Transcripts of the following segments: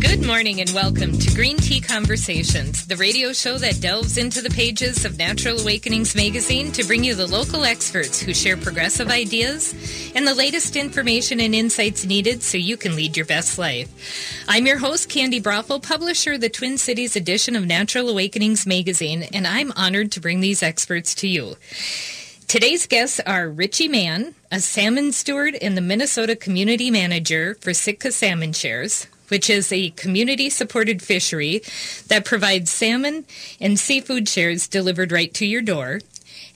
Good morning and welcome to Green Tea Conversations, the radio show that delves into the pages of Natural Awakenings magazine to bring you the local experts who share progressive ideas and the latest information and insights needed so you can lead your best life. I'm your host, Candi Broeffle, publisher of the Twin Cities edition of Natural Awakenings magazine, and I'm honored to bring these experts to you. Today's guests are Richie Mann, a salmon steward and the Minnesota community manager for Sitka Salmon Shares, which is a community-supported fishery that provides salmon and seafood shares delivered right to your door,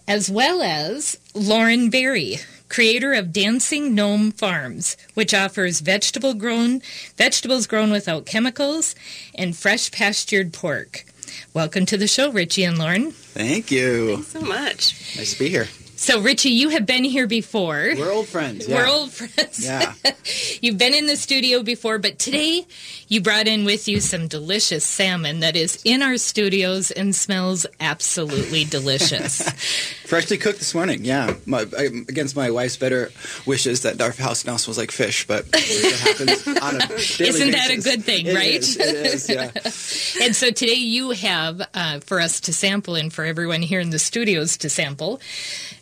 as well as Lauren Berry, creator of Dancing Gnome Farms, which offers vegetable grown, vegetables grown without chemicals and fresh pastured pork. Welcome to the show, Richie and Lauren. Thank you. Thanks so much. Nice to be here. So, Richie, you have been here before. We're old friends. Yeah. We're old friends. Yeah. You've been in the studio before, but today you brought in with you some delicious salmon that is in our studios and smells absolutely delicious. Freshly cooked this morning. Yeah. My, against my wife's better wishes that our house now smells like fish, but it happens on a daily Isn't that a good thing, right? is, It is, yeah. and so today you have uh, for us to sample and for everyone here in the studios to sample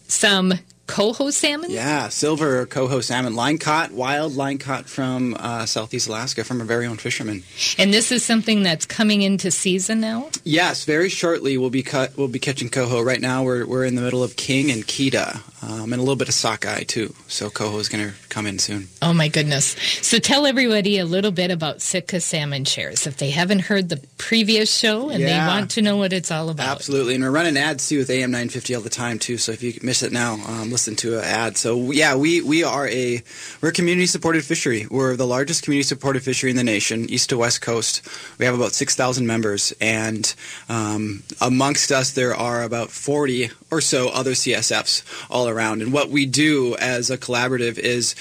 some coho salmon. Yeah, silver coho salmon, line caught, wild line caught from uh, southeast Alaska from our very own fishermen. And this is something that's coming into season now. Yes, very shortly we'll be cut. We'll be catching coho. Right now we're we're in the middle of king and keta, um, and a little bit of sockeye too. So coho is going to come in soon. Oh my goodness. So tell everybody a little bit about Sitka Salmon Shares if they haven't heard the previous show and Yeah. they want to know what it's all about. Absolutely, and we're running ads too with AM 950 all the time too. So if you miss it now, um, listen to an ad. So yeah, we we are a we're a community supported fishery. We're the largest community supported fishery in the nation, east to west coast. We have about 6,000 members, and um, amongst us there are about 40 or so other CSFs all around. And what we do as a collaborative is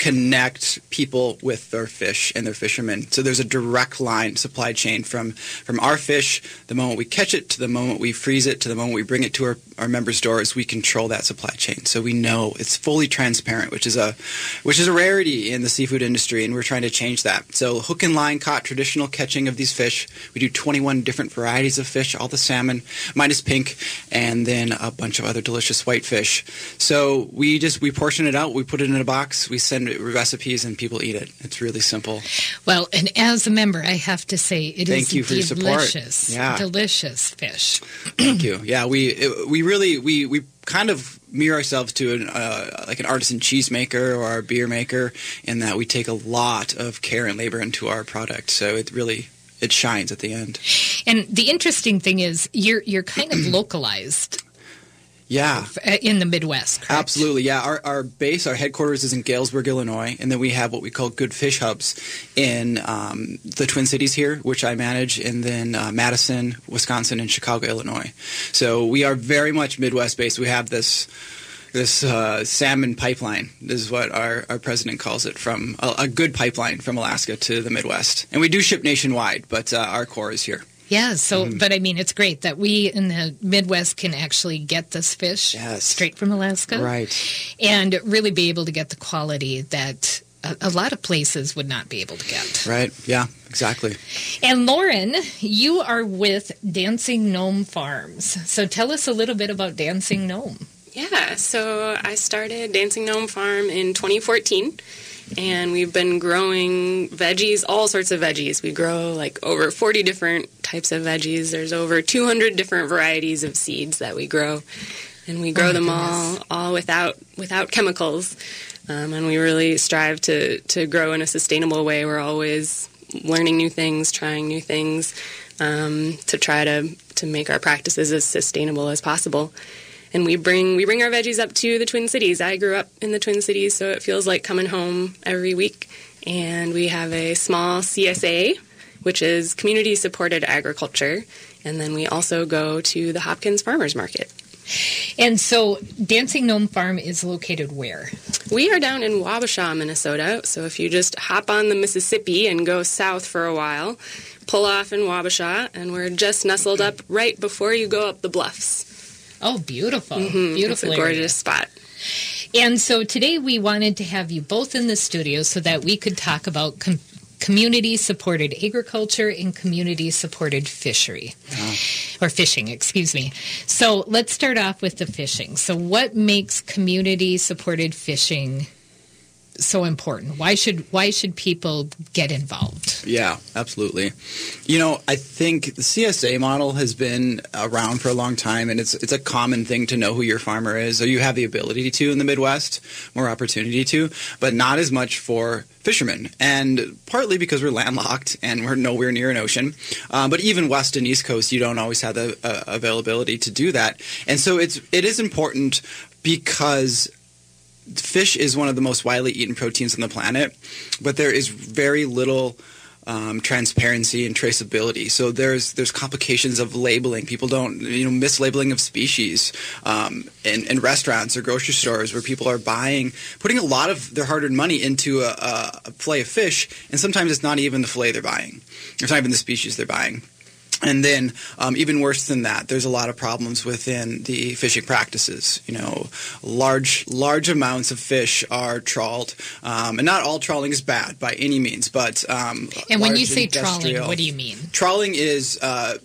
connect people with their fish and their fishermen. So there's a direct line supply chain from from our fish, the moment we catch it to the moment we freeze it to the moment we bring it to our, our members' doors, we control that supply chain. So we know it's fully transparent, which is a which is a rarity in the seafood industry and we're trying to change that. So hook and line caught traditional catching of these fish. We do 21 different varieties of fish, all the salmon minus pink and then a bunch of other delicious white fish. So we just we portion it out, we put it in a box, we send recipes and people eat it. It's really simple. Well, and as a member, I have to say it is Thank you for your support. delicious, Yeah. delicious fish. Thank you. Yeah, we it, we really we we kind of mirror ourselves to an uh, like an artisan cheesemaker or a beer maker in that we take a lot of care and labor into our product. So it really it shines at the end. And the interesting thing is you're you're kind of localized Yeah. uh, in the Midwest, correct? Absolutely, yeah. Our, our base, our headquarters is in Galesburg, Illinois, and then we have what we call good fish hubs in um, the Twin Cities here, which I manage, and then uh, Madison, Wisconsin, and Chicago, Illinois. So we are very much Midwest based. We have this this uh, salmon pipeline this is what our, our president calls it from a, a good pipeline from Alaska to the Midwest, and we do ship nationwide, but uh, our core is here. Yeah, so, Mm-hmm. but I mean, it's great that we in the Midwest can actually get this fish Yes. straight from Alaska. Right. And really be able to get the quality that a, a lot of places would not be able to get. Right. Yeah. Exactly. And Lauren, you are with Dancing Gnome Farms. So tell us a little bit about Dancing Gnome. Yeah, so I started Dancing Gnome Farm in 2014, and we've been growing veggies, all sorts of veggies. We grow like over 40 different types of veggies. There's over 200 different varieties of seeds that we grow, and we grow my them goodness. all all without without chemicals. Um, and we really strive to to grow in a sustainable way. We're always learning new things, trying new things um, to try to to make our practices as sustainable as possible and we bring we bring our veggies up to the Twin Cities. I grew up in the Twin Cities, so it feels like coming home every week. And we have a small CSA, which is community supported agriculture, and then we also go to the Hopkins Farmers Market. And so Dancing Gnome Farm is located where? We are down in Wabasha, Minnesota. So if you just hop on the Mississippi and go south for a while, pull off in Wabasha, and we're just nestled up right before you go up the bluffs. Oh, beautiful. Mhm, Beautiful. It's a area. gorgeous spot. And so today we wanted to have you both in the studio so that we could talk about com- community supported agriculture and community supported fishery or fishing, excuse me. So let's start off with the fishing. So, what makes community supported fishing so important? Why should why should people get involved? Yeah, absolutely. You know, I think the CSA model has been around for a long time, and it's it's a common thing to know who your farmer is, or you have the ability to in the Midwest, more opportunity to, but not as much for fishermen, and partly because we're landlocked and we're nowhere near an ocean. Uh, but even west and east coast, you don't always have the uh, availability to do that, and so it's it is important because fish is one of the most widely eaten proteins on the planet, but there is very little um, transparency and traceability. So there's there's complications of labeling. People don't you know mislabeling of species um, in, in restaurants or grocery stores where people are buying, putting a lot of their hard-earned money into a, a fillet of fish, and sometimes it's not even the fillet they're buying. It's not even the species they're buying. And then, um, even worse than that, there's a lot of problems within the fishing practices. You know, large large amounts of fish are trawled, um, and not all trawling is bad by any means. But um, and when you say trawling, what do you mean? Trawling is uh,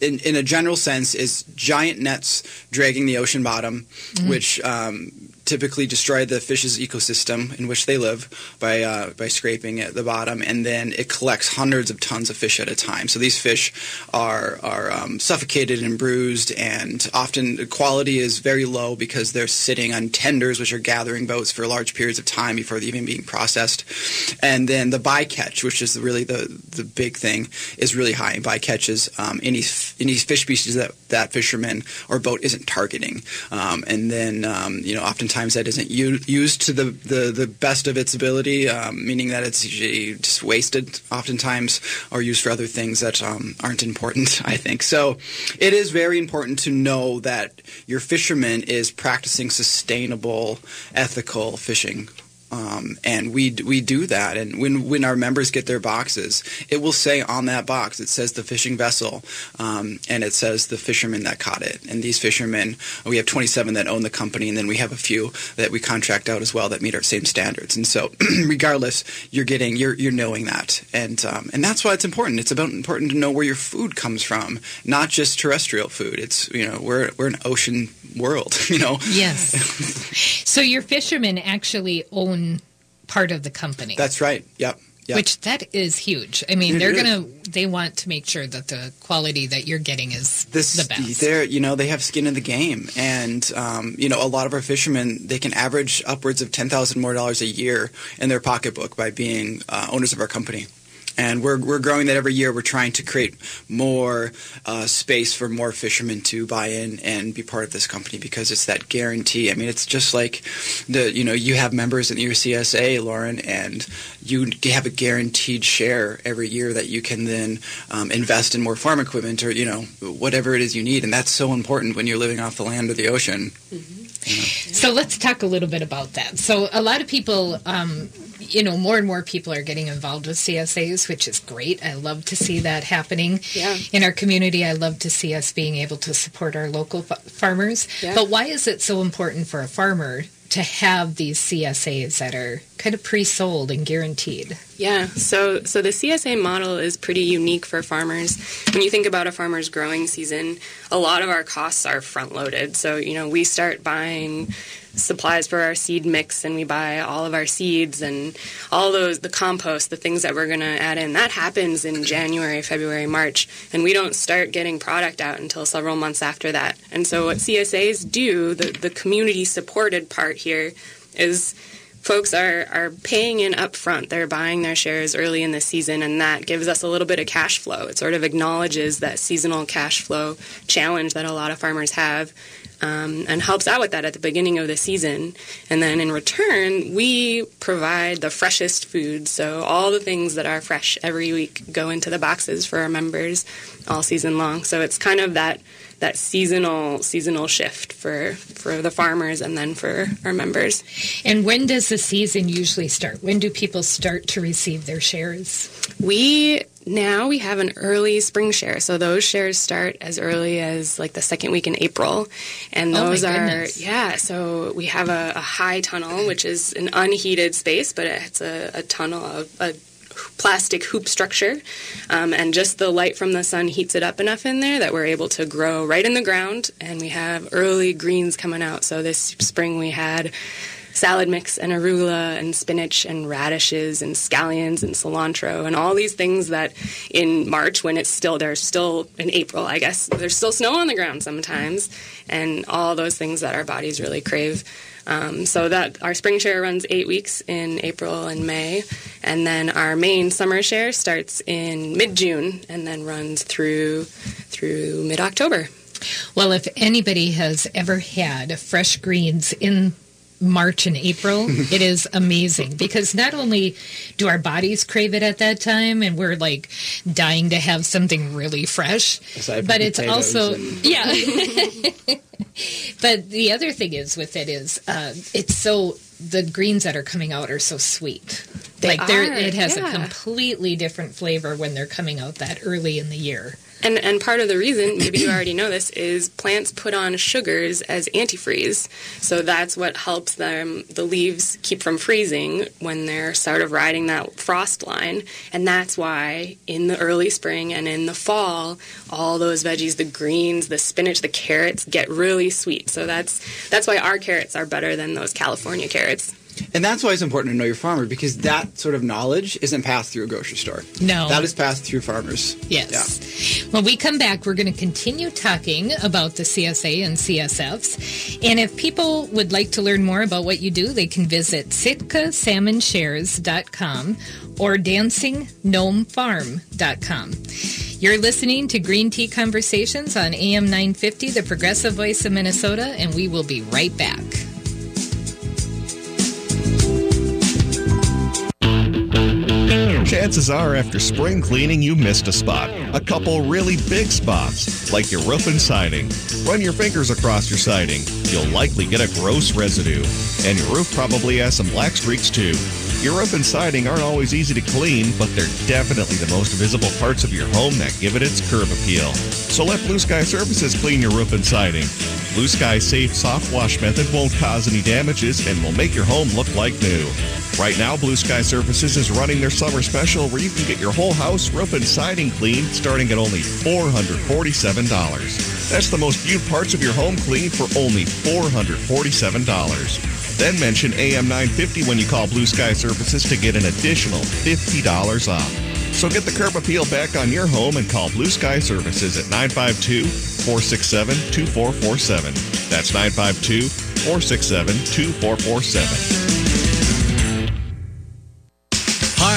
in, in a general sense, is giant nets dragging the ocean bottom, mm-hmm. which um, typically destroy the fish's ecosystem in which they live by uh, by scraping at the bottom, and then it collects hundreds of tons of fish at a time. So these fish are are um, suffocated and bruised, and often the quality is very low because they're sitting on tenders, which are gathering boats for large periods of time before even being processed. And then the bycatch, which is really the the big thing, is really high in bycatches. Um, any any fish species that that fisherman or boat isn't targeting, um, and then um, you know oftentimes times that isn't u- used to the, the, the best of its ability, um, meaning that it's just wasted oftentimes or used for other things that um, aren't important, I think. So it is very important to know that your fisherman is practicing sustainable, ethical fishing um, and we we do that. And when when our members get their boxes, it will say on that box, it says the fishing vessel, um, and it says the fisherman that caught it. And these fishermen, we have 27 that own the company, and then we have a few that we contract out as well that meet our same standards. And so, regardless, you're getting you're you're knowing that, and um, and that's why it's important. It's about important to know where your food comes from, not just terrestrial food. It's you know we're we're an ocean world, you know. Yes. so your fishermen actually own part of the company. That's right. Yep. Yep. Which that is huge. I mean, it they're gonna they want to make sure that the quality that you're getting is this, the best. They're you know they have skin in the game, and um, you know a lot of our fishermen they can average upwards of ten thousand more dollars a year in their pocketbook by being uh, owners of our company and we're, we're growing that every year. We're trying to create more uh, space for more fishermen to buy in and be part of this company because it's that guarantee. I mean, it's just like the you know you have members in your CSA, Lauren, and you have a guaranteed share every year that you can then um, invest in more farm equipment or you know whatever it is you need, and that's so important when you're living off the land or the ocean. Mm-hmm. So let's talk a little bit about that. So a lot of people, um, you know, more and more people are getting involved with CSAs, which is great. I love to see that happening yeah. in our community. I love to see us being able to support our local f- farmers. Yeah. But why is it so important for a farmer to have these CSAs that are kind of pre-sold and guaranteed? Yeah, so so the CSA model is pretty unique for farmers. When you think about a farmer's growing season, a lot of our costs are front-loaded. So you know we start buying supplies for our seed mix and we buy all of our seeds and all those the compost the things that we're going to add in that happens in january february march and we don't start getting product out until several months after that and so what csas do the, the community supported part here is folks are, are paying in upfront. They're buying their shares early in the season, and that gives us a little bit of cash flow. It sort of acknowledges that seasonal cash flow challenge that a lot of farmers have um, and helps out with that at the beginning of the season. And then in return, we provide the freshest food. So all the things that are fresh every week go into the boxes for our members all season long. So it's kind of that that seasonal seasonal shift for for the farmers and then for our members. And when does the season usually start? When do people start to receive their shares? We now we have an early spring share. So those shares start as early as like the second week in April. And Oh, those are, goodness. yeah, so we have a, a high tunnel, which is an unheated space, but it's a, a tunnel, a, a plastic hoop structure. Um, and just the light from the sun heats it up enough in there that we're able to grow right in the ground. And we have early greens coming out. So this spring we had salad mix and arugula and spinach and radishes and scallions and cilantro and all these things that in March when it's still there's still in April I guess there's still snow on the ground sometimes and all those things that our bodies really crave um, so that our spring share runs eight weeks in April and May and then our main summer share starts in mid-June and then runs through through mid-October. Well, if anybody has ever had fresh greens in March and April, it is amazing because not only do our bodies crave it at that time and we're like dying to have something really fresh, Aside but it's also, and- yeah. but the other thing is with it is uh, it's so, the greens that are coming out are so sweet. They like they're, it has a completely different flavor when they're coming out that early in the year. And and part of the reason, maybe you already know this, is plants put on sugars as antifreeze. So that's what helps them the leaves keep from freezing when they're sort of riding that frost line. And that's why in the early spring and in the fall, all those veggies, the greens, the spinach, the carrots get really sweet. So that's that's why our carrots are better than those California carrots. And that's why it's important to know your farmer because that sort of knowledge isn't passed through a grocery store. No. That is passed through farmers. Yes. When we come back, we're going to continue talking about the CSA and CSFs. And if people would like to learn more about what you do, they can visit sitkasalmonshares.com or dancinggnomefarm.com. You're listening to Green Tea Conversations on AM 950, the progressive voice of Minnesota, and we will be right back. Chances are after spring cleaning you missed a spot. A couple really big spots, like your roof and siding. Run your fingers across your siding. You'll likely get a gross residue. And your roof probably has some black streaks too. Your roof and siding aren't always easy to clean, but they're definitely the most visible parts of your home that give it its curb appeal. So let Blue Sky Services clean your roof and siding. Blue Sky's safe soft wash method won't cause any damages and will make your home look like new. Right now, Blue Sky Services is running their summer special where you can get your whole house, roof, and siding cleaned starting at only $447. That's the most viewed parts of your home cleaned for only $447. Then mention AM 950 when you call Blue Sky Services to get an additional $50 off. So get the curb appeal back on your home and call Blue Sky Services at 952 467 2447. That's 952 467 2447.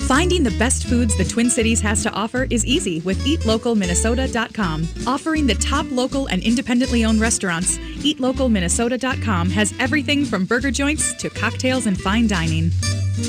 Finding the best foods the Twin Cities has to offer is easy with eatlocalminnesota.com. Offering the top local and independently owned restaurants, eatlocalminnesota.com has everything from burger joints to cocktails and fine dining.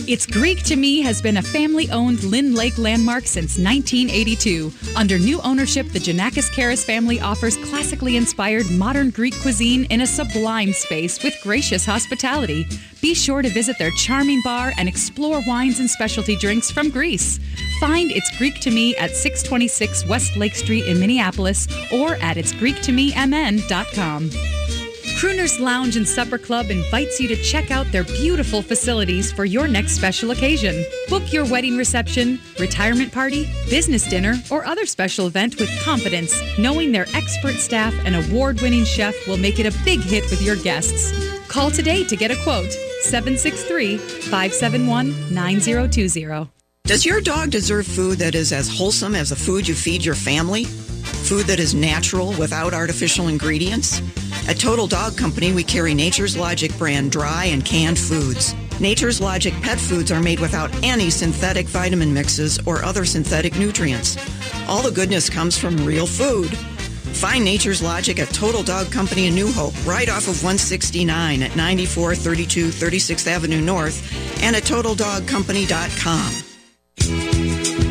It's Greek to Me has been a family owned Lyn-Lake landmark since 1982. Under new ownership, the Janakis Karas family offers classically inspired modern Greek cuisine in a sublime space with gracious hospitality. Be sure to visit their charming bar and explore wines and specialty drinks from Greece. Find It's Greek to Me at 626 West Lake Street in Minneapolis or at itsgreektomemn.com. Crooners Lounge and Supper Club invites you to check out their beautiful facilities for your next special occasion. Book your wedding reception, retirement party, business dinner, or other special event with confidence, knowing their expert staff and award winning chef will make it a big hit with your guests. Call today to get a quote 763 571 9020. Does your dog deserve food that is as wholesome as the food you feed your family? Food that is natural without artificial ingredients? At Total Dog Company, we carry Nature's Logic brand dry and canned foods. Nature's Logic pet foods are made without any synthetic vitamin mixes or other synthetic nutrients. All the goodness comes from real food. Find Nature's Logic at Total Dog Company in New Hope, right off of 169 at 9432 36th Avenue North, and at TotalDogCompany.com.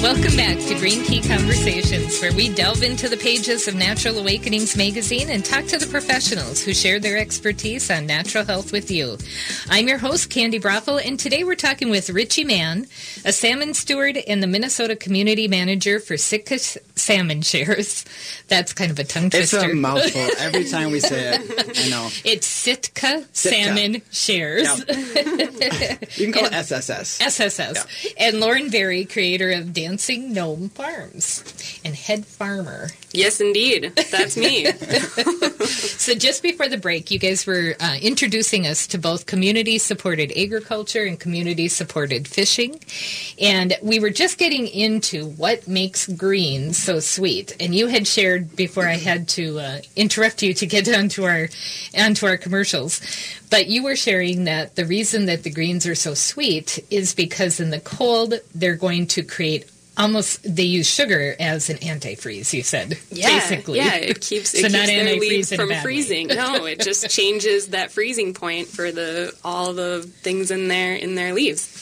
Welcome back to Green Tea Conversations, where we delve into the pages of Natural Awakenings magazine and talk to the professionals who share their expertise on natural health with you. I'm your host, Candi Broeffle, and today we're talking with Richie Mann, a salmon steward and the Minnesota Community Manager for Sitka Salmon Shares. That's kind of a tongue twister. It's a mouthful every time we say it. I know. It's Sitka, Salmon Shares. You can call it SSS. SSS. And Lauren Berry, creator of Dancing Gnome Farms and head farmer. Yes, indeed. That's me. So just before the break, you guys were uh, introducing us to both community-supported agriculture and community-supported fishing, and we were just getting into what makes greens so sweet. And you had shared before I had to uh, interrupt you to get onto our onto our commercials, but you were sharing that the reason that the greens are so sweet is because in the cold they're going to create. Almost, they use sugar as an antifreeze. You said, Yeah, basically. yeah, it keeps it So keeps not their leaves from way. freezing. No, it just changes that freezing point for the all the things in their in their leaves.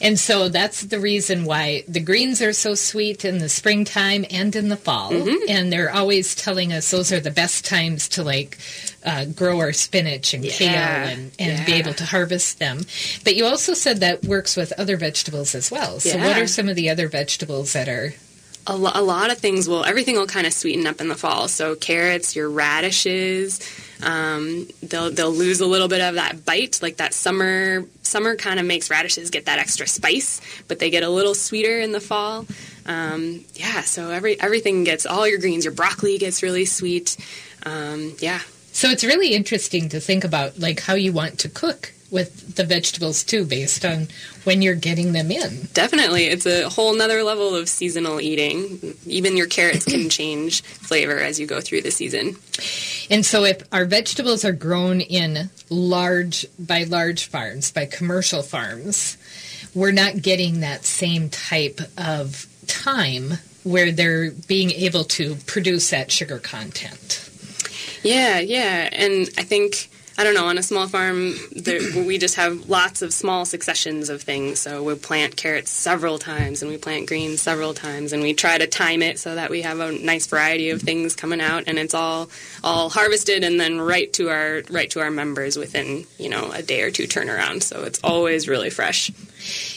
And so that's the reason why the greens are so sweet in the springtime and in the fall. Mm-hmm. And they're always telling us those are the best times to like uh, grow our spinach and kale Yeah, and, and be able to harvest them. But you also said that works with other vegetables as well. So what are some of the other vegetables that are A, lo- a lot of things will everything will kind of sweeten up in the fall. So carrots, your radishes, um, they'll they'll lose a little bit of that bite, like that summer summer kind of makes radishes get that extra spice, but they get a little sweeter in the fall. Um, yeah, so every everything gets all your greens. Your broccoli gets really sweet. Um, yeah, So it's really interesting to think about like how you want to cook with the vegetables too based on when you're getting them in. Definitely. It's a whole nother level of seasonal eating. Even your carrots can change flavor as you go through the season. And so if our vegetables are grown in large by large farms, by commercial farms, we're not getting that same type of time where they're being able to produce that sugar content. Yeah, yeah. And I think, I don't know, on a small farm, there, we just have lots of small successions of things. So we'll plant carrots several times and we plant greens several times and we try to time it so that we have a nice variety of things coming out and it's all all harvested and then right to our right to our members within, you know, a day or two turnaround. So it's always really fresh.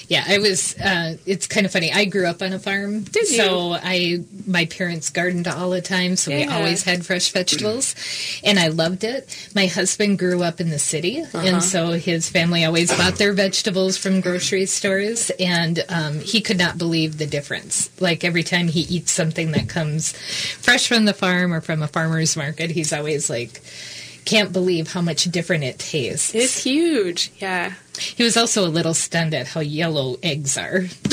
Yeah, I was. Uh, it's kind of funny. I grew up on a farm, so I my parents gardened all the time, so we always had fresh vegetables, and I loved it. My husband grew up in the city, Uh-huh. and so his family always bought their vegetables from grocery stores, and um, he could not believe the difference. Like every time he eats something that comes fresh from the farm or from a farmer's market, he's always like. Can't believe how much different it tastes. It's huge. Yeah. He was also a little stunned at how yellow eggs are.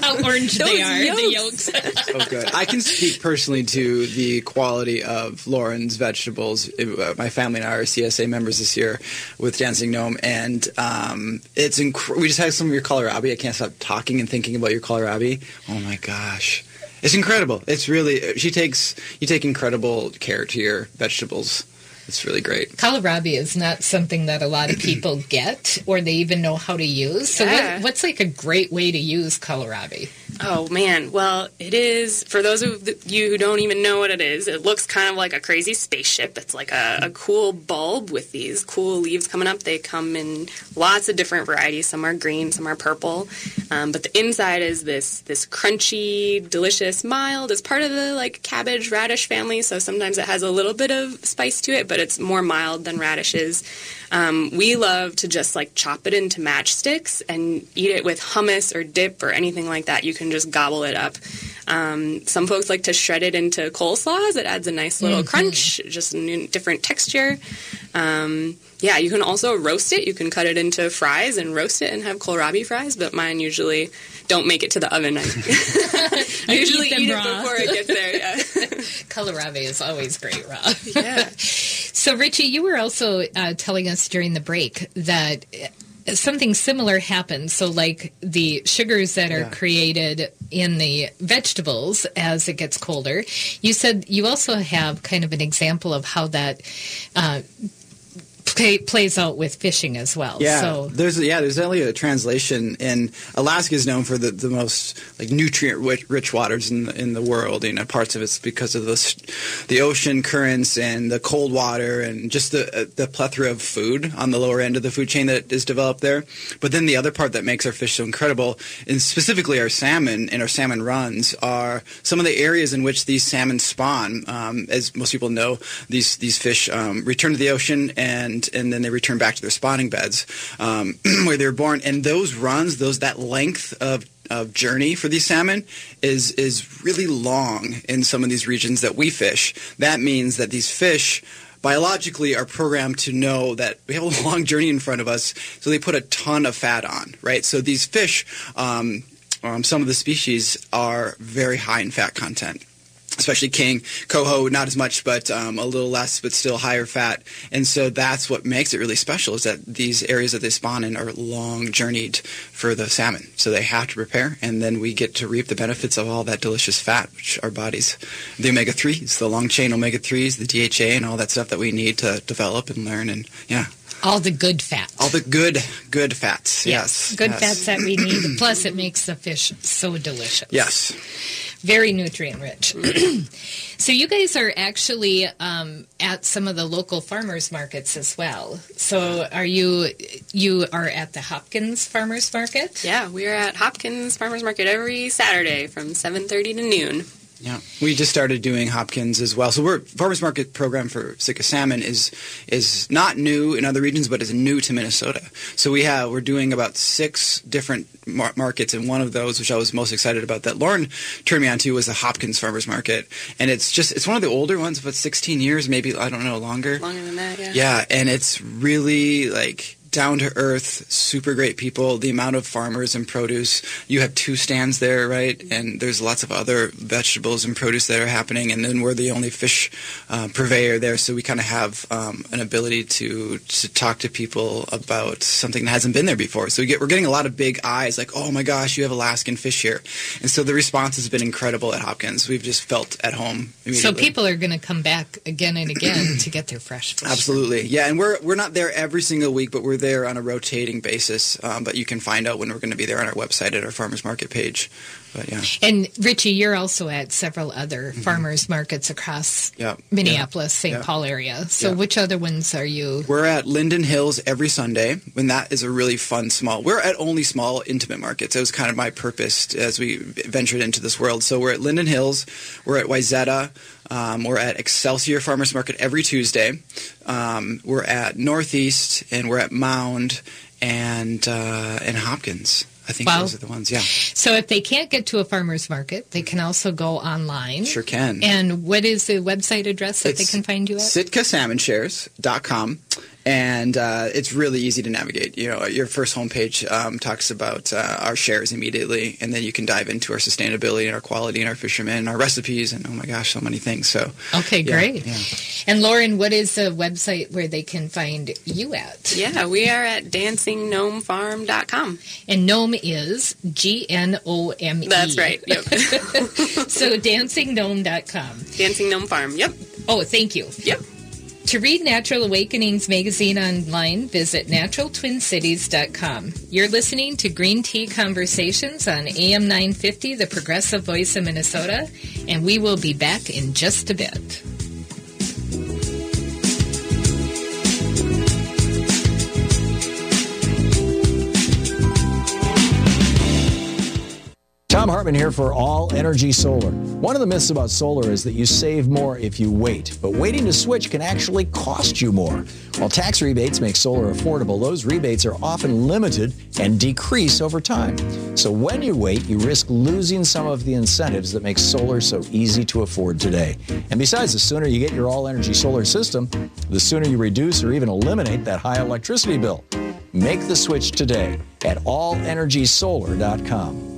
how orange they Those are, the yolks. yolks. Oh, good. I can speak personally to the quality of Lauren's vegetables. Uh, my family and I are CSA members this year with Dancing Gnome, and um, it's inc- we just had some of your kohlrabi. I can't stop talking and thinking about your kohlrabi. Oh my gosh, it's incredible. It's really she takes you take incredible care to your vegetables. It's really great. Kohlrabi is not something that a lot of people get or they even know how to use. So Yeah. what, what's like a great way to use kohlrabi? Oh man, well, it is for those of you who don't even know what it is. It looks kind of like a crazy spaceship. It's like a, a cool bulb with these cool leaves coming up. They come in lots of different varieties. Some are green, some are purple, um, but the inside is this this crunchy, delicious, mild. It's part of the like cabbage radish family, so sometimes it has a little bit of spice to it, but it's more mild than radishes. Um, we love to just like chop it into matchsticks and eat it with hummus or dip or anything like that. You can just gobble it up. Um, some folks like to shred it into coleslaws. It adds a nice little crunch, just a new, different texture. Um, yeah, you can also roast it. You can cut it into fries and roast it and have kohlrabi fries, but mine usually don't make it to the oven. I, I usually eat eat, it before it gets there. Yeah. Kohlrabi is always great raw. yeah. So, Richie, you were also uh, telling us during the break that something similar happens. So, like the sugars that are Yeah. created in the vegetables as it gets colder, you said you also have kind of an example of how that uh, play, plays out with fishing as well. Yeah, So, there's yeah, there's only a translation, and Alaska is known for the, the most like nutrient rich, rich waters in the, in the world. You know, parts of it's because of the the ocean currents and the cold water, and just the uh, the plethora of food on the lower end of the food chain that is developed there. But then the other part that makes our fish so incredible, and specifically our salmon and our salmon runs, are some of the areas in which these salmon spawn. Um, as most people know, these these fish um, return to the ocean and and then they return back to their spawning beds um, where they're born. And those runs, those that length of of journey for these salmon is is really long in some of these regions that we fish. That means that these fish biologically are programmed to know that we have a long journey in front of us, so they put a ton of fat on, right? So these fish, um, um, some of the species are very high in fat content especially king coho not as much but um, a little less but still higher fat and so that's what makes it really special is that these areas that they spawn in are long journeyed for the salmon so they have to prepare and then we get to reap the benefits of all that delicious fat which our bodies the omega-3s the long chain omega-3s the dha and all that stuff that we need to develop and learn and yeah all the good fat. all the good good fats yes Good yes. fats that we need. Plus, it makes the fish so delicious. yes very nutrient rich. so you guys are actually um, at some of the local farmers markets as well. So are you you are at the Hopkins Farmers Market? Yeah, we're at Hopkins Farmers Market every Saturday from 7:30 to noon. Yeah, we just started doing Hopkins as well. So we're farmers market program for Sitka salmon is is not new in other regions, but is new to Minnesota. So we have we're doing about six different mar- markets, and one of those, which I was most excited about, that Lauren turned me on to, was the Hopkins Farmers Market, and it's just it's one of the older ones, but 16 years, maybe I don't know longer. Longer than that, yeah. Yeah, and it's really like down to earth, super great people. The amount of farmers and produce. You have two stands there, right? And there's lots of other vegetables and produce that are happening. And then we're the only fish uh, purveyor there, so we kind of have um, an ability to to talk to people about something that hasn't been there before. So we get we're getting a lot of big eyes, like, oh my gosh, you have Alaskan fish here. And so the response has been incredible at Hopkins. We've just felt at home. So people are going to come back again and again to get their fresh fish. Absolutely, yeah, and we're we're not there every single week, but we're there on a rotating basis. Um, but you can find out when we're going to be there on our website at our farmers market page. But yeah, And Richie, you're also at several other farmers markets across Mm-hmm. Yeah. Minneapolis, St. Yeah. Paul area. So which other ones are you? we're at Linden Hills every Sunday, and that is a really fun small. We're at only small intimate markets. It was kind of my purpose as we ventured into this world. So we're at Linden Hills, we're at Wayzata, um, we're at Excelsior Farmers Market every Tuesday. Um, we're at Northeast, and we're at Mound and uh, and Hopkins. I think Wow. those are the ones. Yeah. So if they can't get to a farmer's market, they can also go online. Sure can. And what is the website address that they can find you at? sitkasalmonshares.com and uh, it's really easy to navigate. You know, your first homepage um, talks about uh, our shares immediately, and then you can dive into our sustainability and our quality and our fishermen and our recipes, and oh my gosh, so many things. So, Okay, yeah, great. yeah. And Lauren, what is the website where they can find you at? Yeah, we are at dancinggnomefarm.com. And Gnome is G N O M E. That's right. Yep. So dancingnome.com. Dancing Gnome Farm. Yep. Oh, thank you. Yep. To read Natural Awakenings magazine online, visit naturaltwincities.com. You're listening to Green Tea Conversations on AM 950, the progressive voice of Minnesota, and we will be back in just a bit. Thom Hartmann here for All Energy Solar. One of the myths about solar is that you save more if you wait, but waiting to switch can actually cost you more. While tax rebates make solar affordable, those rebates are often limited and decrease over time. So when you wait, you risk losing some of the incentives that make solar so easy to afford today. And besides, the sooner you get your all energy solar system, the sooner you reduce or even eliminate that high electricity bill. Make the switch today at allenergysolar.com.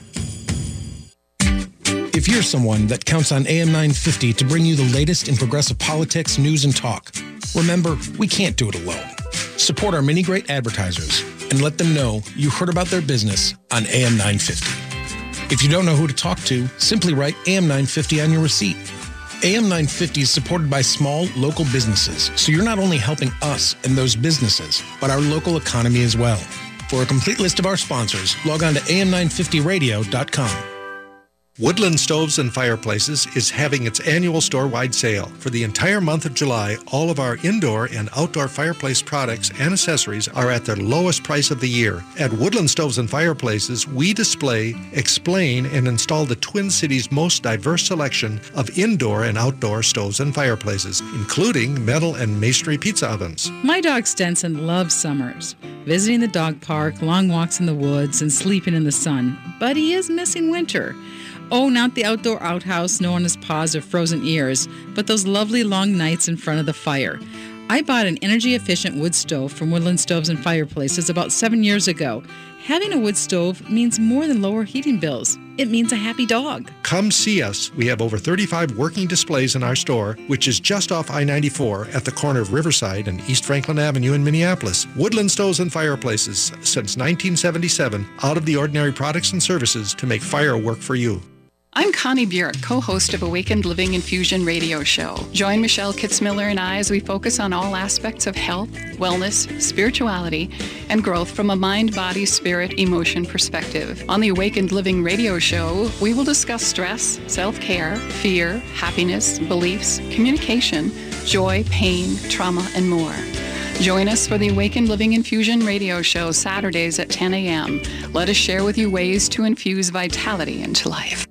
If you're someone that counts on AM 950 to bring you the latest in progressive politics, news, and talk, remember, we can't do it alone. Support our many great advertisers and let them know you heard about their business on AM 950. If you don't know who to talk to, simply write AM 950 on your receipt. AM 950 is supported by small local businesses, so you're not only helping us and those businesses, but our local economy as well. For a complete list of our sponsors, log on to am950radio.com. Woodland Stoves and Fireplaces is having its annual store-wide sale. For the entire month of July, all of our indoor and outdoor fireplace products and accessories are at their lowest price of the year. At Woodland Stoves and Fireplaces, we display, explain, and install the Twin Cities' most diverse selection of indoor and outdoor stoves and fireplaces, including metal and masonry pizza ovens. My dog Stenson loves summers, visiting the dog park, long walks in the woods, and sleeping in the sun, but he is missing winter. Oh, not the outdoor outhouse known as paws or frozen ears, but those lovely long nights in front of the fire. I bought an energy efficient wood stove from Woodland Stoves and Fireplaces about seven years ago. Having a wood stove means more than lower heating bills. It means a happy dog. Come see us. We have over 35 working displays in our store, which is just off I-94 at the corner of Riverside and East Franklin Avenue in Minneapolis. Woodland Stoves and Fireplaces, since 1977, out of the ordinary products and services to make fire work for you. I'm Connie Burek, co-host of Awakened Living Infusion radio show. Join Michelle Kitzmiller and I as we focus on all aspects of health, wellness, spirituality, and growth from a mind, body, spirit, emotion perspective. On the Awakened Living radio show, we will discuss stress, self-care, fear, happiness, beliefs, communication, joy, pain, trauma, and more. Join us for the Awakened Living Infusion radio show Saturdays at 10 a.m. Let us share with you ways to infuse vitality into life.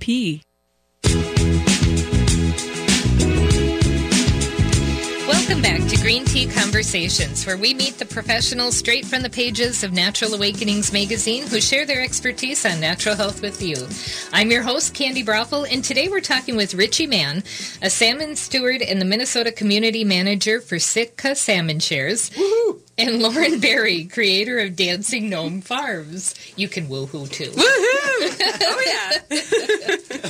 seward.coop. Welcome back to Green Tea Conversations, where we meet the professionals straight from the pages of Natural Awakenings magazine who share their expertise on natural health with you. I'm your host, Candi Broeffle, and today we're talking with Richie Mann, a salmon steward and the Minnesota Community Manager for Sitka Salmon Shares. Woohoo! And Lauren Berry, creator of Dancing Gnome Farms. You can woohoo too. Woohoo! Oh yeah.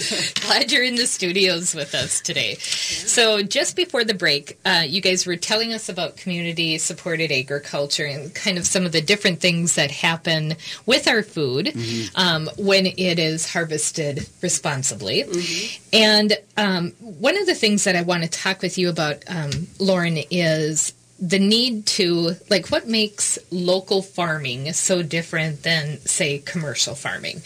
Glad you're in the studios with us today. So just before the break, uh, you guys were telling us about community supported agriculture and kind of some of the different things that happen with our food mm-hmm. um, when it is harvested responsibly. Mm-hmm. And um, one of the things that I want to talk with you about, um, Lauren, is the need to like what makes local farming so different than say commercial farming?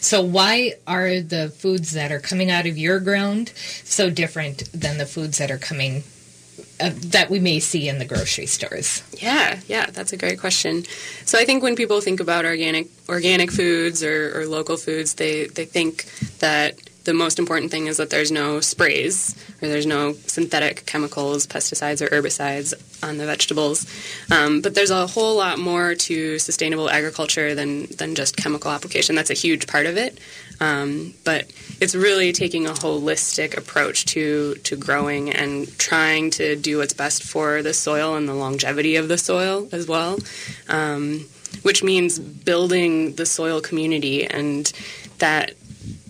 So why are the foods that are coming out of your ground so different than the foods that are coming uh, that we may see in the grocery stores? Yeah yeah that's a great question. So i think when people think about organic organic foods or, or local foods they they think that the most important thing is that there's no sprays or there's no synthetic chemicals, pesticides, or herbicides on the vegetables. Um, but there's a whole lot more to sustainable agriculture than, than just chemical application. That's a huge part of it. Um, but it's really taking a holistic approach to, to growing and trying to do what's best for the soil and the longevity of the soil as well, um, which means building the soil community and that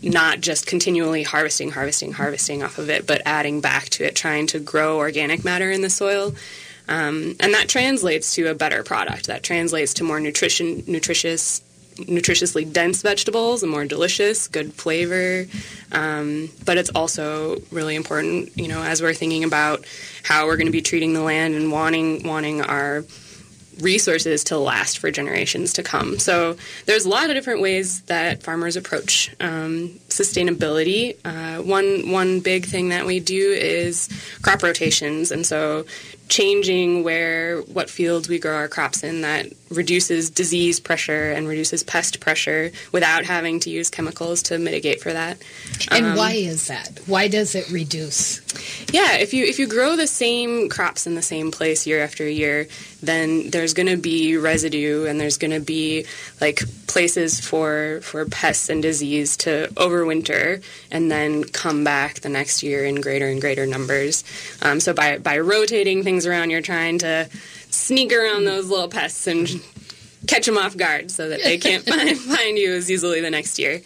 not just continually harvesting, harvesting, harvesting off of it, but adding back to it, trying to grow organic matter in the soil. Um, and that translates to a better product. That translates to more nutrition, nutritious nutritiously dense vegetables and more delicious, good flavor. Um, but it's also really important, you know, as we're thinking about how we're going to be treating the land and wanting wanting our resources to last for generations to come. So there's a lot of different ways that farmers approach um, sustainability. Uh, one one big thing that we do is crop rotations, and so changing where what fields we grow our crops in that reduces disease pressure and reduces pest pressure without having to use chemicals to mitigate for that. And Um, why is that? Why does it reduce? yeah, if you if you grow the same crops in the same place year after year, then there's going to be residue and there's going to be like places for for pests and disease to overwinter and then come back the next year in greater and greater numbers. Um, so by by rotating things around, you're trying to sneak around those little pests and catch them off guard so that they can't find, find you as easily the next year.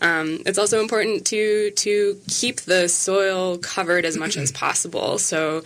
Um, it's also important to to keep the soil covered as much as possible. So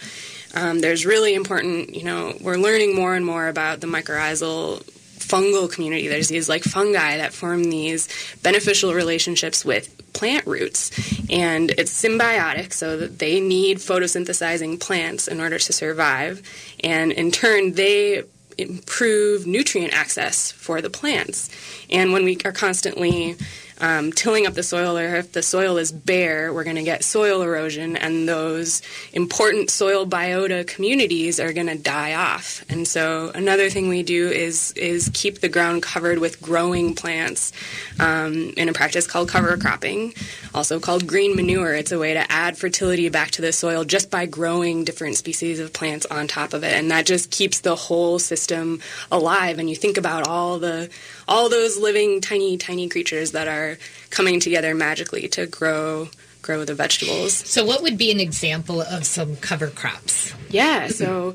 um, there's really important, you know, we're learning more and more about the mycorrhizal fungal community. There's these like fungi that form these beneficial relationships with plant roots, and it's symbiotic, so that they need photosynthesizing plants in order to survive, and in turn they improve nutrient access for the plants. And when we are constantly um, tilling up the soil, or if the soil is bare, we're going to get soil erosion, and those important soil biota communities are going to die off. And so, another thing we do is is keep the ground covered with growing plants um, in a practice called cover cropping, also called green manure. It's a way to add fertility back to the soil just by growing different species of plants on top of it, and that just keeps the whole system alive. And you think about all the all those living tiny tiny creatures that are coming together magically to grow grow the vegetables. So, what would be an example of some cover crops? Yeah, so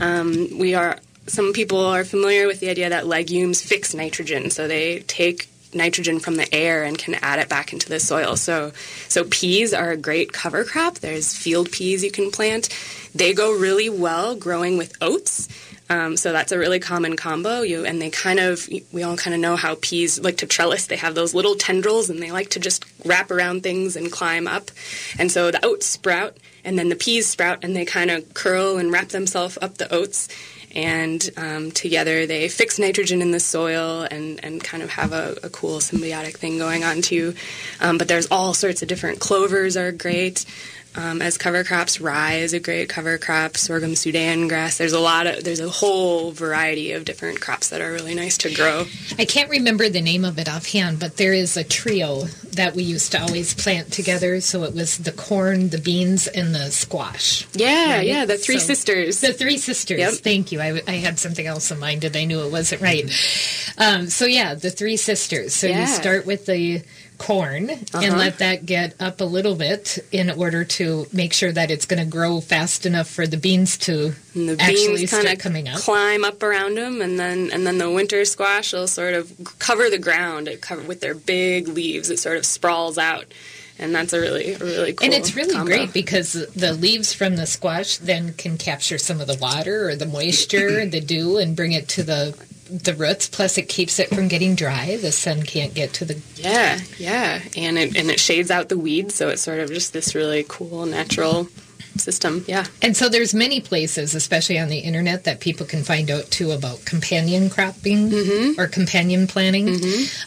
um, we are. Some people are familiar with the idea that legumes fix nitrogen, so they take nitrogen from the air and can add it back into the soil. So, so peas are a great cover crop. There's field peas you can plant. They go really well growing with oats. Um, so that's a really common combo. You and they kind of we all kind of know how peas like to trellis. They have those little tendrils and they like to just wrap around things and climb up. And so the oats sprout and then the peas sprout and they kind of curl and wrap themselves up the oats. And um, together they fix nitrogen in the soil and, and kind of have a, a cool symbiotic thing going on too. Um, but there's all sorts of different clovers are great um, as cover crops. Rye is a great cover crop. Sorghum Sudan grass. There's a lot of there's a whole variety of different crops that are really nice to grow. I can't remember the name of it offhand, but there is a trio that we used to always plant together. So it was the corn, the beans, and the squash. Yeah, Right? yeah, the three So- sisters. The three sisters. Yep. Thank you. I, I had something else in mind and I knew it wasn't right. Um, so yeah, the three sisters. So Yeah. you start with the corn and Uh-huh. let that get up a little bit in order to make sure that it's going to grow fast enough for the beans to And the actually beans start kind of coming up. climb up around them, and then and then the winter squash will sort of cover the ground. It cover with their big leaves. It sort of sprawls out, and that's a really a really cool. and it's really combo. great because the leaves from the squash then can capture some of the water or the moisture, the dew, and bring it to the the roots. Plus, it keeps it from getting dry. The sun can't get to the. Yeah, yeah, and it and it shades out the weeds, so it's sort of just this really cool natural system. Yeah. And so there's many places, especially on the internet, that people can find out too about companion cropping Mm-hmm. or companion planting.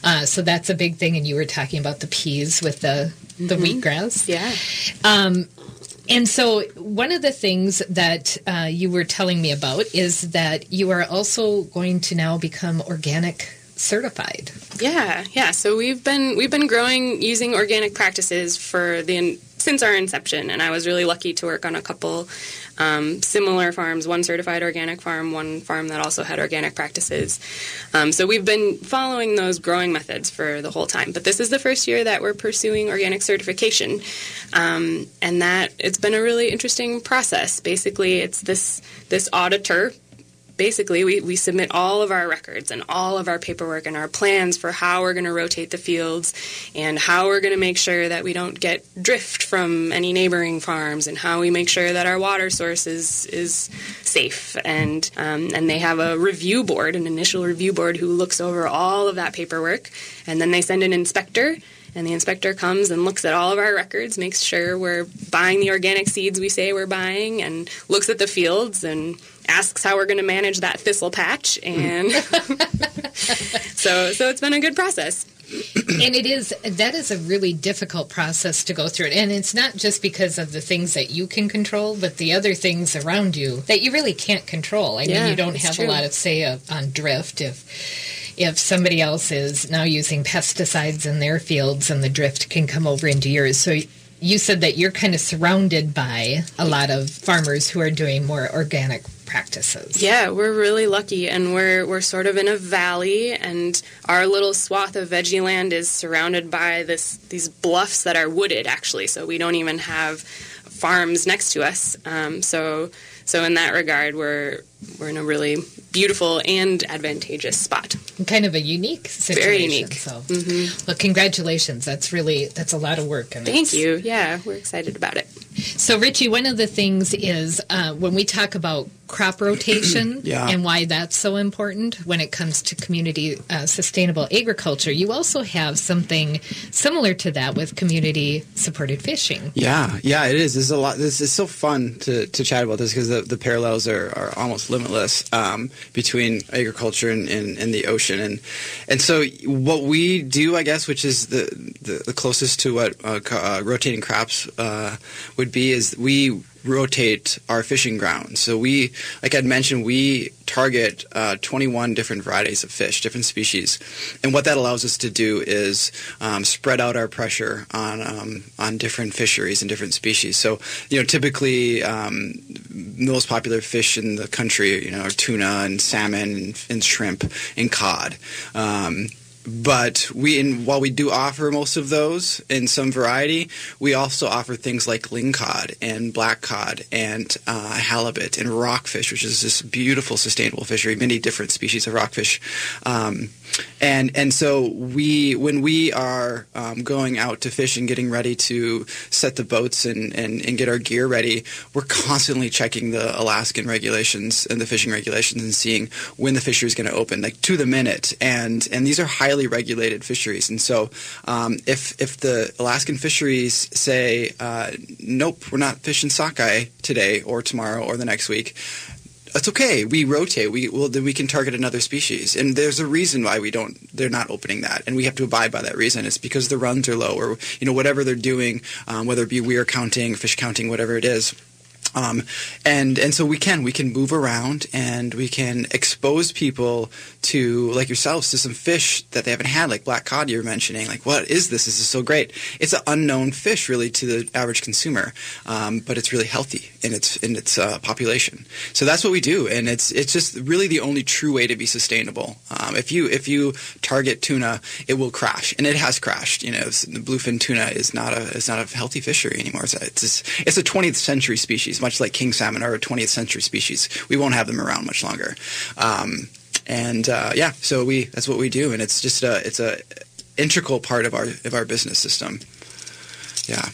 Uh, so that's a big thing. And you were talking about the peas with the the Mhm. wheatgrass. Yeah. Um, and so, one of the things that uh, you were telling me about is that you are also going to now become organic certified. Yeah, yeah. So we've been we've been growing using organic practices for the since our inception, and I was really lucky to work on a couple um, similar farms. One certified organic farm, one farm that also had organic practices. Um, so we've been following those growing methods for the whole time. But this is the first year that we're pursuing organic certification, um, and that it's been a really interesting process. Basically, it's this this auditor basically we, we submit all of our records and all of our paperwork and our plans for how we're going to rotate the fields and how we're going to make sure that we don't get drift from any neighboring farms and how we make sure that our water source is, is safe. And um, and they have a review board an initial review board who looks over all of that paperwork. And then they send an inspector and the inspector comes and looks at all of our records, makes sure we're buying the organic seeds we say we're buying, and looks at the fields and asks how we're going to manage that thistle patch. And so, so it's been a good process. and it is that is a really difficult process to go through and it's not just because of the things that you can control but the other things around you that you really can't control i Yeah, mean you don't have true. a lot of say of, on drift if if somebody else is now using pesticides in their fields and the drift can come over into yours so you said that you're kind of surrounded by a lot of farmers who are doing more organic practices Yeah, we're really lucky, and we're we're sort of in a valley, and our little swath of veggie land is surrounded by this these bluffs that are wooded, actually. So we don't even have farms next to us. Um, so so in that regard, we're we're in a really beautiful and advantageous spot. kind of a unique situation Very unique. so Mhm. well congratulations that's really that's a lot of work and Thank you. Yeah, we're excited about it. So, Richie, one of the things is uh, when we talk about crop rotation Yeah. and why that's so important when it comes to community uh, sustainable agriculture, you also have something similar to that with community supported fishing. Yeah, yeah, it is. It's a lot. This is so fun to, to chat about this because the, the parallels are, are almost limitless um, between agriculture and, and, and the ocean. And and so what we do, I guess, which is the the, the closest to what uh, uh, rotating crops uh, would be, is we rotate our fishing grounds. So we, like I'd mentioned, we target uh, 21 different varieties of fish, different species, and what that allows us to do is um, spread out our pressure on um, on different fisheries and different species. So you know, typically um, most popular fish in the country, you know, are tuna and salmon and, and shrimp and cod. But we, in, while we do offer most of those in some variety, we also offer things like lingcod and black cod and uh, halibut and rockfish, which is this beautiful sustainable fishery, many different species of rockfish. Um, and and so we, when we are um, going out to fish and getting ready to set the boats and, and, and get our gear ready, we're constantly checking the Alaskan regulations and the fishing regulations and seeing when the fishery is going to open, like to the minute. And and these are highly regulated fisheries. And so um, if if the Alaskan fisheries say, uh, nope, we're not fishing sockeye today or tomorrow or the next week, that's okay. We rotate. We well then we can target another species, and there's a reason why we don't. They're not opening that, and we have to abide by that reason. It's because the runs are low, or you know whatever they're doing, um, whether it be weir counting, fish counting, whatever it is. Um, and and so we can we can move around and we can expose people to like yourselves to some fish that they haven't had like black cod you were mentioning. Like what is this? This is so great. It's an unknown fish really to the average consumer um, but it's really healthy in its in its uh, population. So that's what we do and it's it's just really the only true way to be sustainable. Um, if you if you target tuna it will crash and it has crashed. You know the bluefin tuna is not a is not a healthy fishery anymore. It's a, it's, it's a 20th century species much like king salmon are a 20th century species. We won't have them around much longer. Um, and uh, yeah so we that's what we do. And it's just a it's a integral part of our of our business system. Yeah.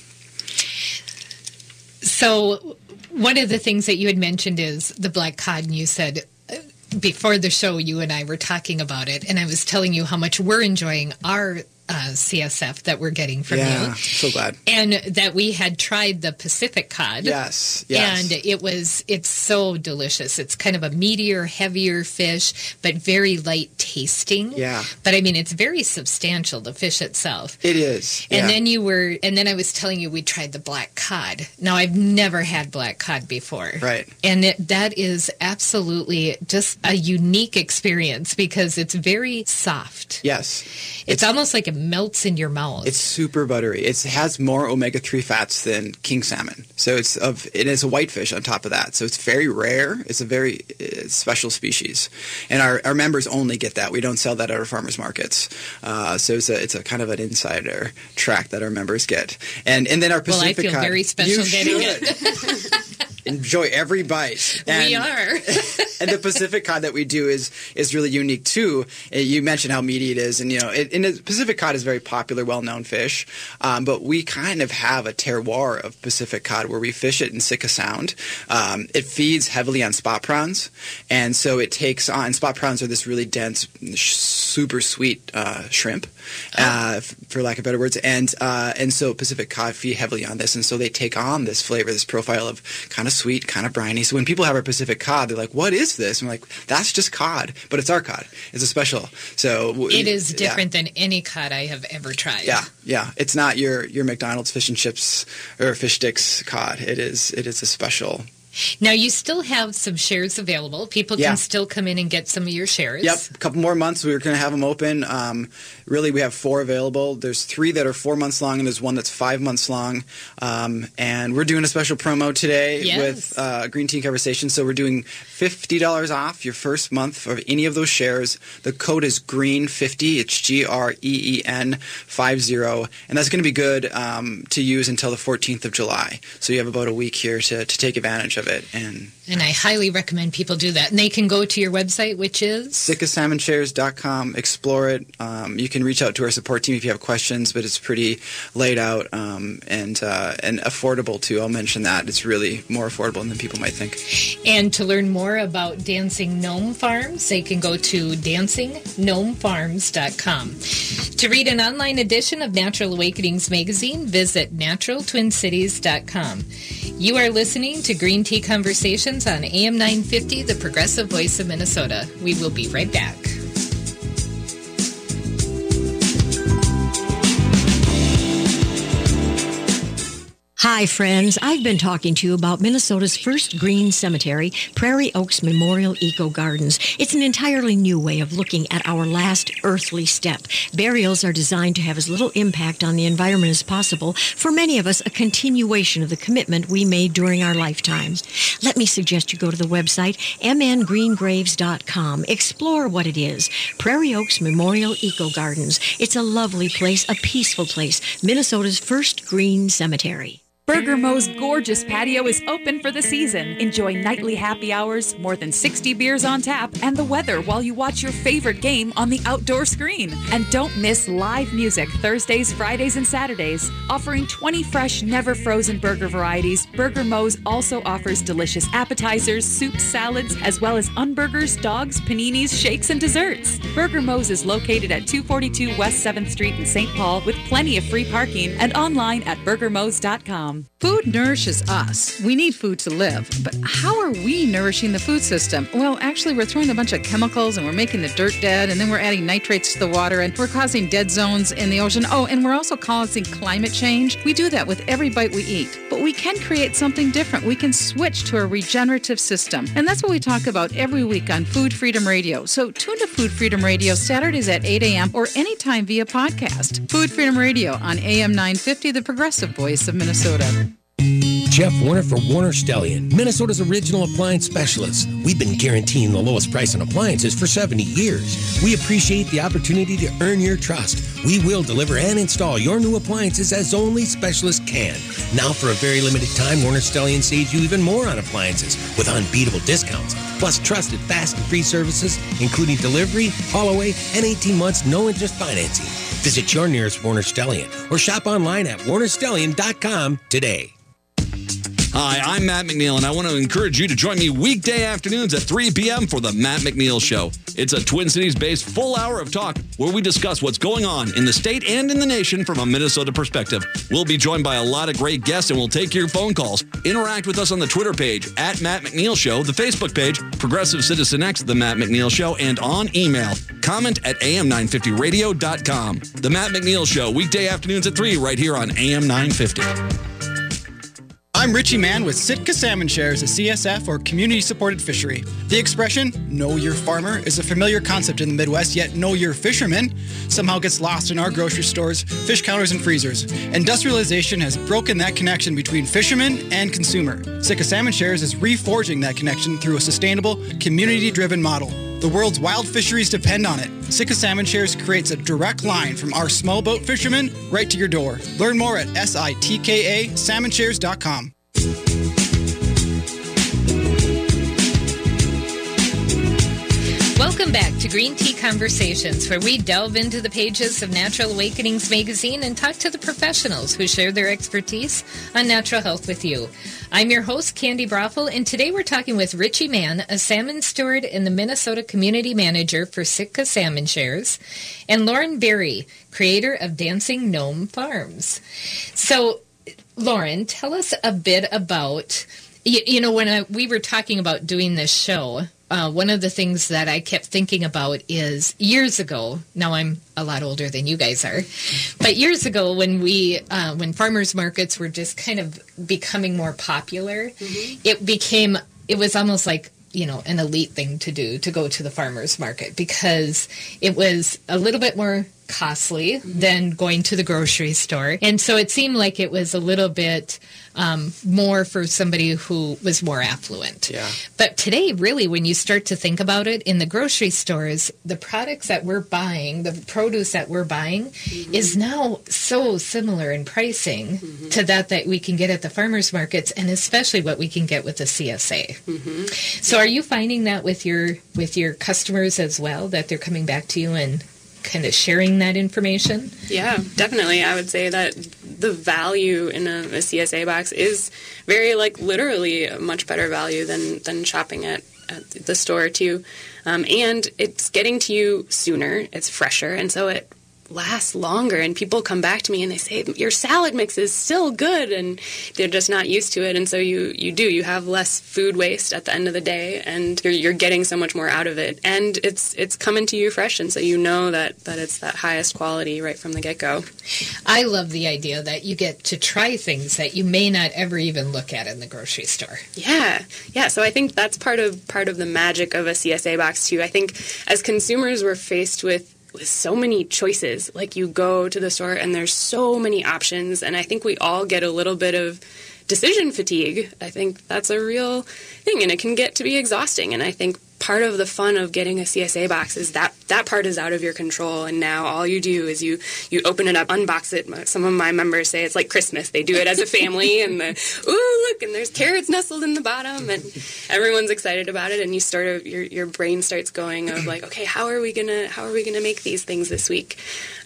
So, one of the things that you had mentioned is the black cod, and you said uh, before the show, you and I were talking about it, and I was telling you how much we're enjoying our uh, CSF that we're getting from yeah you. so glad And that we had tried the Pacific cod. yes yes And it was, it's so delicious. It's kind of a meatier, heavier fish, but very light tasting. yeah But I mean, it's very substantial, the fish itself. it is And yeah. then you were, and then I was telling you we tried the black cod. Now I've never had black cod before. right And it, that is absolutely just a unique experience because it's very soft. yes It's, almost like it melts in your mouth. It's super buttery. It has more omega three fats than king salmon. So it's of it is a whitefish on top of that. So it's very rare. It's a very uh, special species, and our, our members only get that. We don't sell that at our farmers markets. Uh, so it's a it's a kind of an insider track that our members get. And and then our well, I Pacific feel cod- very special getting should. it. enjoy every bite. we are. and the Pacific cod that we do is is really unique too. Uh, You mentioned how meaty it is, and you know, it, and the Pacific cod is a very popular, well-known fish. Um, but we kind of have a terroir of Pacific cod where we fish it in Sitka Sound. Um, it feeds heavily on spot prawns, and so it takes on spot prawns are this really dense, sh- super sweet uh, shrimp, uh, f- for lack of better words, and uh, and so Pacific cod feed heavily on this, and so they take on this flavor, this profile of kind of sweet, kind of briny. So when people have our Pacific cod, they're like, "What is this?" And we're like, "That's just cod, but it's our cod. It's a special." So It is yeah. different than any cod I have ever tried. Yeah, yeah. It's not your your McDonald's fish and chips or fish sticks cod. It is it is a special. Now you still have some shares available. People Yeah. can still come in and get some of your shares. Yep, a couple more months. We're going to have them open. Um, really, we have four available. There's three that are four months long, and there's one that's five months long. Um, and we're doing a special promo today Yes. with uh, Green Tea Conversation. So we're doing fifty dollars off your first month of any of those shares. The code is Green fifty. It's G R E E N five zero, and that's going to be good um, to use until the 14th of July. So you have about a week here to, to take advantage of it. And And I highly recommend people do that. And they can go to your website, which is sitkasalmonshares.com. Explore it. Um, you can reach out to our support team if you have questions, but it's pretty laid out um, and uh, and affordable too. I'll mention that it's really more affordable than people might think. And to learn more about Dancing Gnome Farms, they can go to dancinggnomefarms.com. To read an online edition of Natural Awakenings magazine, visit naturaltwincities.com. You are listening to Green Tea Conversations on AM 950, the progressive voice of Minnesota. We will be right back. Hi, friends. I've been talking to you about Minnesota's first green cemetery, Prairie Oaks Memorial Eco Gardens. It's an entirely new way of looking at our last earthly step. Burials are designed to have as little impact on the environment as possible. For many of us, a continuation of the commitment we made during our lifetimes. Let me suggest you go to the website mngreengraves.com. Explore what it is. Prairie Oaks Memorial Eco Gardens. It's a lovely place, a peaceful place. Minnesota's first green cemetery. Burger Moe's gorgeous patio is open for the season. Enjoy nightly happy hours, more than 60 beers on tap, and the weather while you watch your favorite game on the outdoor screen. And don't miss live music Thursdays, Fridays, and Saturdays. Offering 20 fresh, never frozen burger varieties, Burger Moe's also offers delicious appetizers, soups, salads, as well as unburgers, dogs, paninis, shakes, and desserts. Burger Moe's is located at 242 West 7th Street in St. Paul with plenty of free parking and online at burgermoes.com. Food nourishes us. We need food to live. But how are we nourishing the food system? Well, actually, we're throwing a bunch of chemicals and we're making the dirt dead, and then we're adding nitrates to the water, and we're causing dead zones in the ocean. Oh, and we're also causing climate change. We do that with every bite we eat. But we can create something different. We can switch to a regenerative system. And that's what we talk about every week on Food Freedom Radio. So tune to Food Freedom Radio Saturdays at 8 a.m. or anytime via podcast. Food Freedom Radio on AM 950, the progressive voice of Minnesota. Jeff Warner for Warner Stellian, Minnesota's original appliance specialist. We've been guaranteeing the lowest price on appliances for 70 years. We appreciate the opportunity to earn your trust. We will deliver and install your new appliances as only specialists can. Now, for a very limited time, Warner Stellian saves you even more on appliances with unbeatable discounts, plus trusted fast and free services, including delivery, haul away, and 18 months no interest financing. Visit your nearest Warner Stellian or shop online at warnerstellion.com today. Hi, I'm Matt McNeil, and I want to encourage you to join me weekday afternoons at 3 p.m. for the Matt McNeil Show. It's a Twin Cities based full hour of talk where we discuss what's going on in the state and in the nation from a Minnesota perspective. We'll be joined by a lot of great guests, and we'll take your phone calls. Interact with us on the Twitter page at Matt McNeil Show, the Facebook page, Progressive Citizen X, The Matt McNeil Show, and on email. Comment at am950radio.com. The Matt McNeil Show, weekday afternoons at 3 right here on AM 950. I'm Richie Mann with Sitka Salmon Shares, a CSF or community supported fishery. The expression, know your farmer, is a familiar concept in the Midwest, yet know your fisherman somehow gets lost in our grocery stores, fish counters, and freezers. Industrialization has broken that connection between fisherman and consumer. Sitka Salmon Shares is reforging that connection through a sustainable, community driven model. The world's wild fisheries depend on it. Sitka Salmon Shares creates a direct line from our small boat fishermen right to your door. Learn more at sitkasalmonshares.com. Welcome back to Green Tea Conversations, where we delve into the pages of Natural Awakenings magazine and talk to the professionals who share their expertise on natural health with you. I'm your host, Candi Broeffle, and today we're talking with Richie Mann, a salmon steward and the Minnesota Community Manager for Sitka Salmon Shares, and Lauren Berry, creator of Dancing Gnome Farms. So, Lauren, tell us a bit about, you, you know, when I, we were talking about doing this show, uh, one of the things that I kept thinking about is years ago. Now I'm a lot older than you guys are, but years ago when we uh, when farmers markets were just kind of becoming more popular, it became it was almost like you know an elite thing to do to go to the farmers market because it was a little bit more costly than going to the grocery store. And so it seemed like it was a little bit um, more for somebody who was more affluent. Yeah. but today, really, when you start to think about it, in the grocery stores, the products that we're buying, the produce that we're buying, mm-hmm. is now so similar in pricing mm-hmm. to that that we can get at the farmers markets, and especially what we can get with the CSA. Mm-hmm. So, are you finding that with your with your customers as well, that they're coming back to you and kind of sharing that information? Yeah, definitely. I would say that the value in a, a CSA box is very, like, literally a much better value than, than shopping at, at the store, too. Um, and it's getting to you sooner, it's fresher, and so it lasts longer. And people come back to me and they say, Your salad mix is still good, and they're just not used to it. And so you, you do, you have less food waste at the end of the day, and you're, you're getting so much more out of it. And it's, it's coming to you fresh, and so you know that, that it's that highest quality right from the get go. I love the idea that you get to try things that you may not ever even look at in the grocery store. Yeah, yeah. So I think that's part of part of the magic of a CSA box too. I think as consumers, we're faced with with so many choices. Like you go to the store and there's so many options, and I think we all get a little bit of decision fatigue. I think that's a real thing, and it can get to be exhausting. And I think part of the fun of getting a CSA box is that that part is out of your control and now all you do is you you open it up unbox it. Some of my members say it's like christmas. They do it as a family and the ooh look and there's carrots nestled in the bottom and everyone's excited about it and you sort of your, your brain starts going of like okay how are we gonna how are we gonna make these things this week?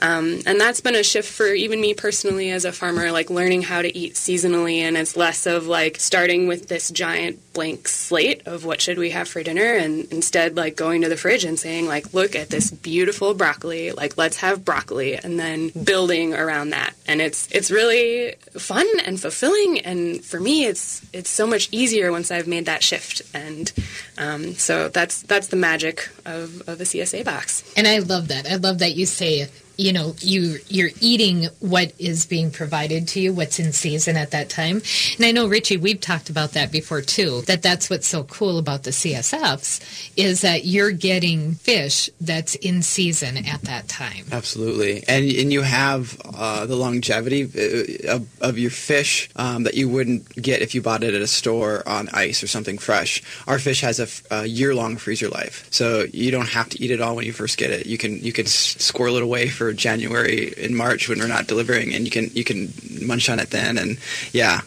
Um, and that's been a shift for even me personally as a farmer like learning how to eat seasonally and it's less of like starting with this giant blank slate of what should we have for dinner and instead like going to the fridge and saying like look at this beautiful broccoli like let's have broccoli and then building around that. And it's it's really fun and fulfilling and for me it's it's so much easier once I've made that shift. And um, so that's that's the magic of, of a CSA box. And I love that. I love that you say, you know, you you're eating what is being provided to you, what's in season at that time. And I know Richie, we've talked about that before too. That that's what's so cool about the CSFs is that you're getting fish that's in season at that time. Absolutely, and and you have uh, the longevity uh, of, of your fish um, that you wouldn't get if you bought it at a store on ice or something fresh. Our fish has a, a year-long freezer life, so you don't have to eat it all when you first get it. You can you can squirrel it away for January and March when we're not delivering, and you can you can munch on it then. And yeah,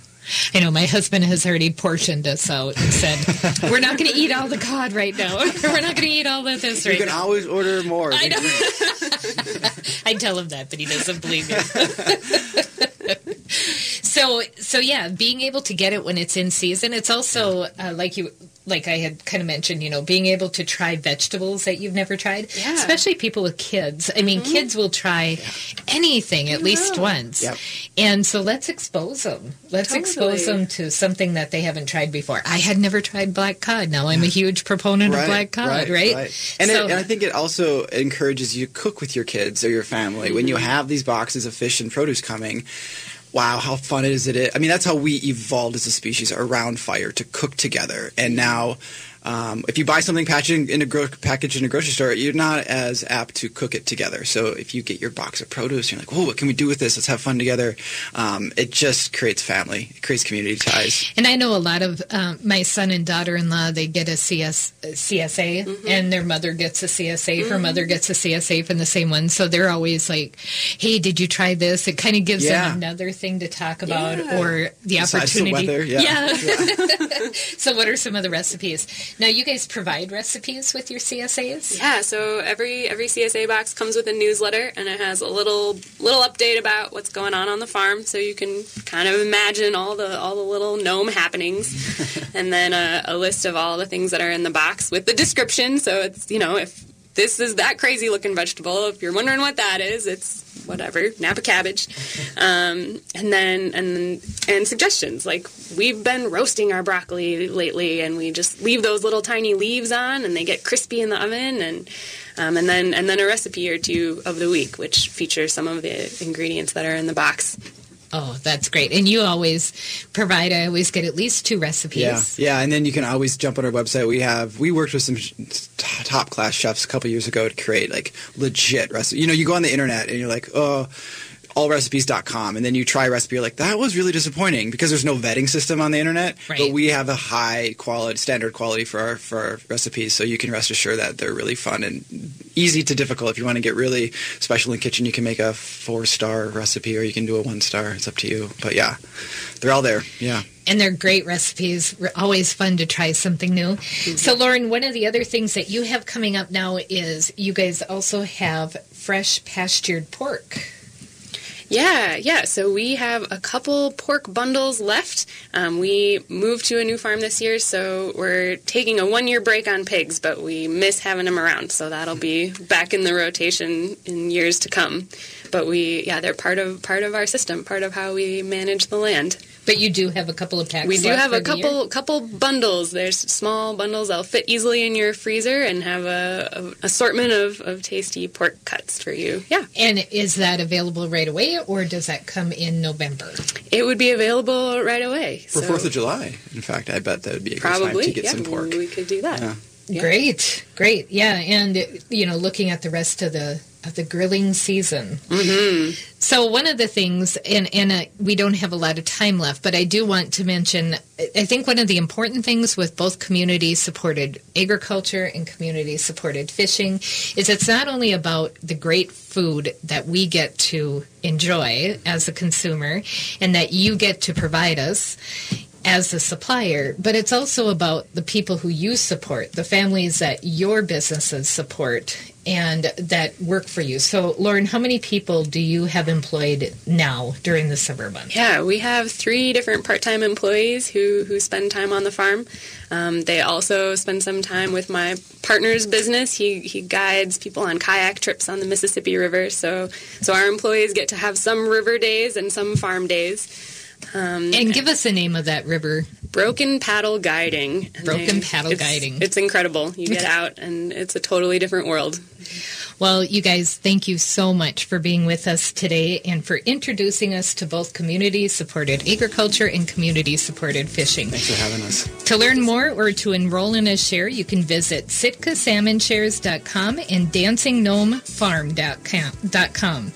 I know my husband has already portioned us out and said, we're not going to eat all the cod right now. we're not going to eat all of this you can now. always order more. I know. I tell him that, but he doesn't believe me. so, so yeah, being able to get it when it's in season. It's also uh, like you, like I had kind of mentioned, you know, being able to try vegetables that you've never tried, Yeah. especially people with kids. I mean, mm-hmm. kids will try anything at least once, Yep. and so let's expose them. Let's expose them to something that they haven't tried before. I had never tried black cod. Now I'm a huge proponent of black cod. Right, And, So- it, and I think it also encourages you to cook with your kids or your family when you mm-hmm. have these boxes of fish and produce coming. Wow, how fun is it? I mean, that's how we evolved as a species around fire to cook together. And now, um, if you buy something packaged in a gro- package in a grocery store, you're not as apt to cook it together. So if you get your box of produce, you're like, "Oh, what can we do with this? Let's have fun together." Um, it just creates family, it creates community ties. And I know a lot of um, my son and daughter-in-law. They get a CS, a CSA, Mm-hmm. and their mother gets a CSA. Her mother gets a CSA from the same one. So they're always like, "Hey, did you try this?" It kind of gives Yeah. them another thing to talk about, Yeah. or the Besides the opportunity. weather, yeah. so, what are some of the recipes? Now, you guys provide recipes with your CSAs? Yeah, so every every CSA box comes with a newsletter, and it has a little little update about what's going on on the farm, so you can kind of imagine all the all the little gnome happenings, and then a, a list of all the things that are in the box with the description. So it's you know if this is that crazy looking vegetable, if you're wondering what that is, it's whatever Napa cabbage, um, and then and and suggestions. Like we've been roasting our broccoli lately, and we just leave those little tiny leaves on, and they get crispy in the oven, and um, and then and then a recipe or two of the week, which features some of the ingredients that are in the box. Oh, that's great. And you always provide, I always get at least two recipes. Yeah, yeah, and then you can always jump on our website. We have we worked with some top class chefs a couple years ago to create like legit recipes. You know, you go on the internet and you're like, oh, allrecipes.com and then you try a recipe you're like that was really disappointing because there's no vetting system on the internet Right. but we have a high quality standard quality for our for our recipes so you can rest assured that they're really fun and easy to difficult if you want to get really special in the kitchen you can make a four star recipe or you can do a one star it's up to you but yeah they're all there yeah And they're great recipes. Always fun to try something new. So, mm-hmm. Lauren, one of the other things that you have coming up now is you guys also have fresh pastured pork. Yeah, yeah. So we have a couple pork bundles left. Um, we moved to a new farm this year, so we're taking a one year break on pigs, but we miss having them around. So that'll be back in the rotation in years to come. But we, yeah, they're part of part of our system, part of how we manage the land. But you do have a couple of packs. We do left have for a the year? couple couple bundles. There's small bundles that'll fit easily in your freezer and have a, a assortment of, of tasty pork cuts for you. Yeah. And is that available right away, or does that come in November? It would be available right away. for so Fourth of July in fact I bet that would be a good time to get yeah, some pork we could do that. Yeah. Great, great, yeah, and you know, looking at the rest of the of the grilling season. Mm-hmm. So one of the things, and and uh, we don't have a lot of time left, but I do want to mention. I think one of the important things with both community supported agriculture and community supported fishing is it's not only about the great food that we get to enjoy as a consumer, and that you get to provide us as a supplier, but it's also about the people who you support, the families that your businesses support and that work for you. So, Lauren, how many people do you have employed now during the summer months? Yeah, we have three different part-time employees who, who spend time on the farm. Um, they also spend some time with my partner's business. He, he guides people on kayak trips on the Mississippi River. So so our employees get to have some river days and some farm days. Um, And give us the name of that river. Broken Paddle Guiding. Broken they- Paddle it's- Guiding. It's incredible. You get out and it's a totally different world. Well, you guys, thank you so much for being with us today and for introducing us to both community supported agriculture and community supported fishing. Thanks for having us. To learn more or to enroll in a share, you can visit sitkasalmonshares.com and dancinggnomefarm.com.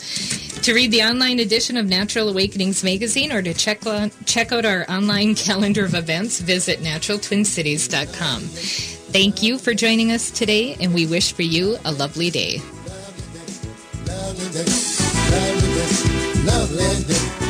To read the online edition of Natural Awakenings magazine or to check, on, check out our online calendar of events, visit naturaltwincities.com. Thank you for joining us today, and we wish for you a lovely day. Lovely day, lovely day, lovely day.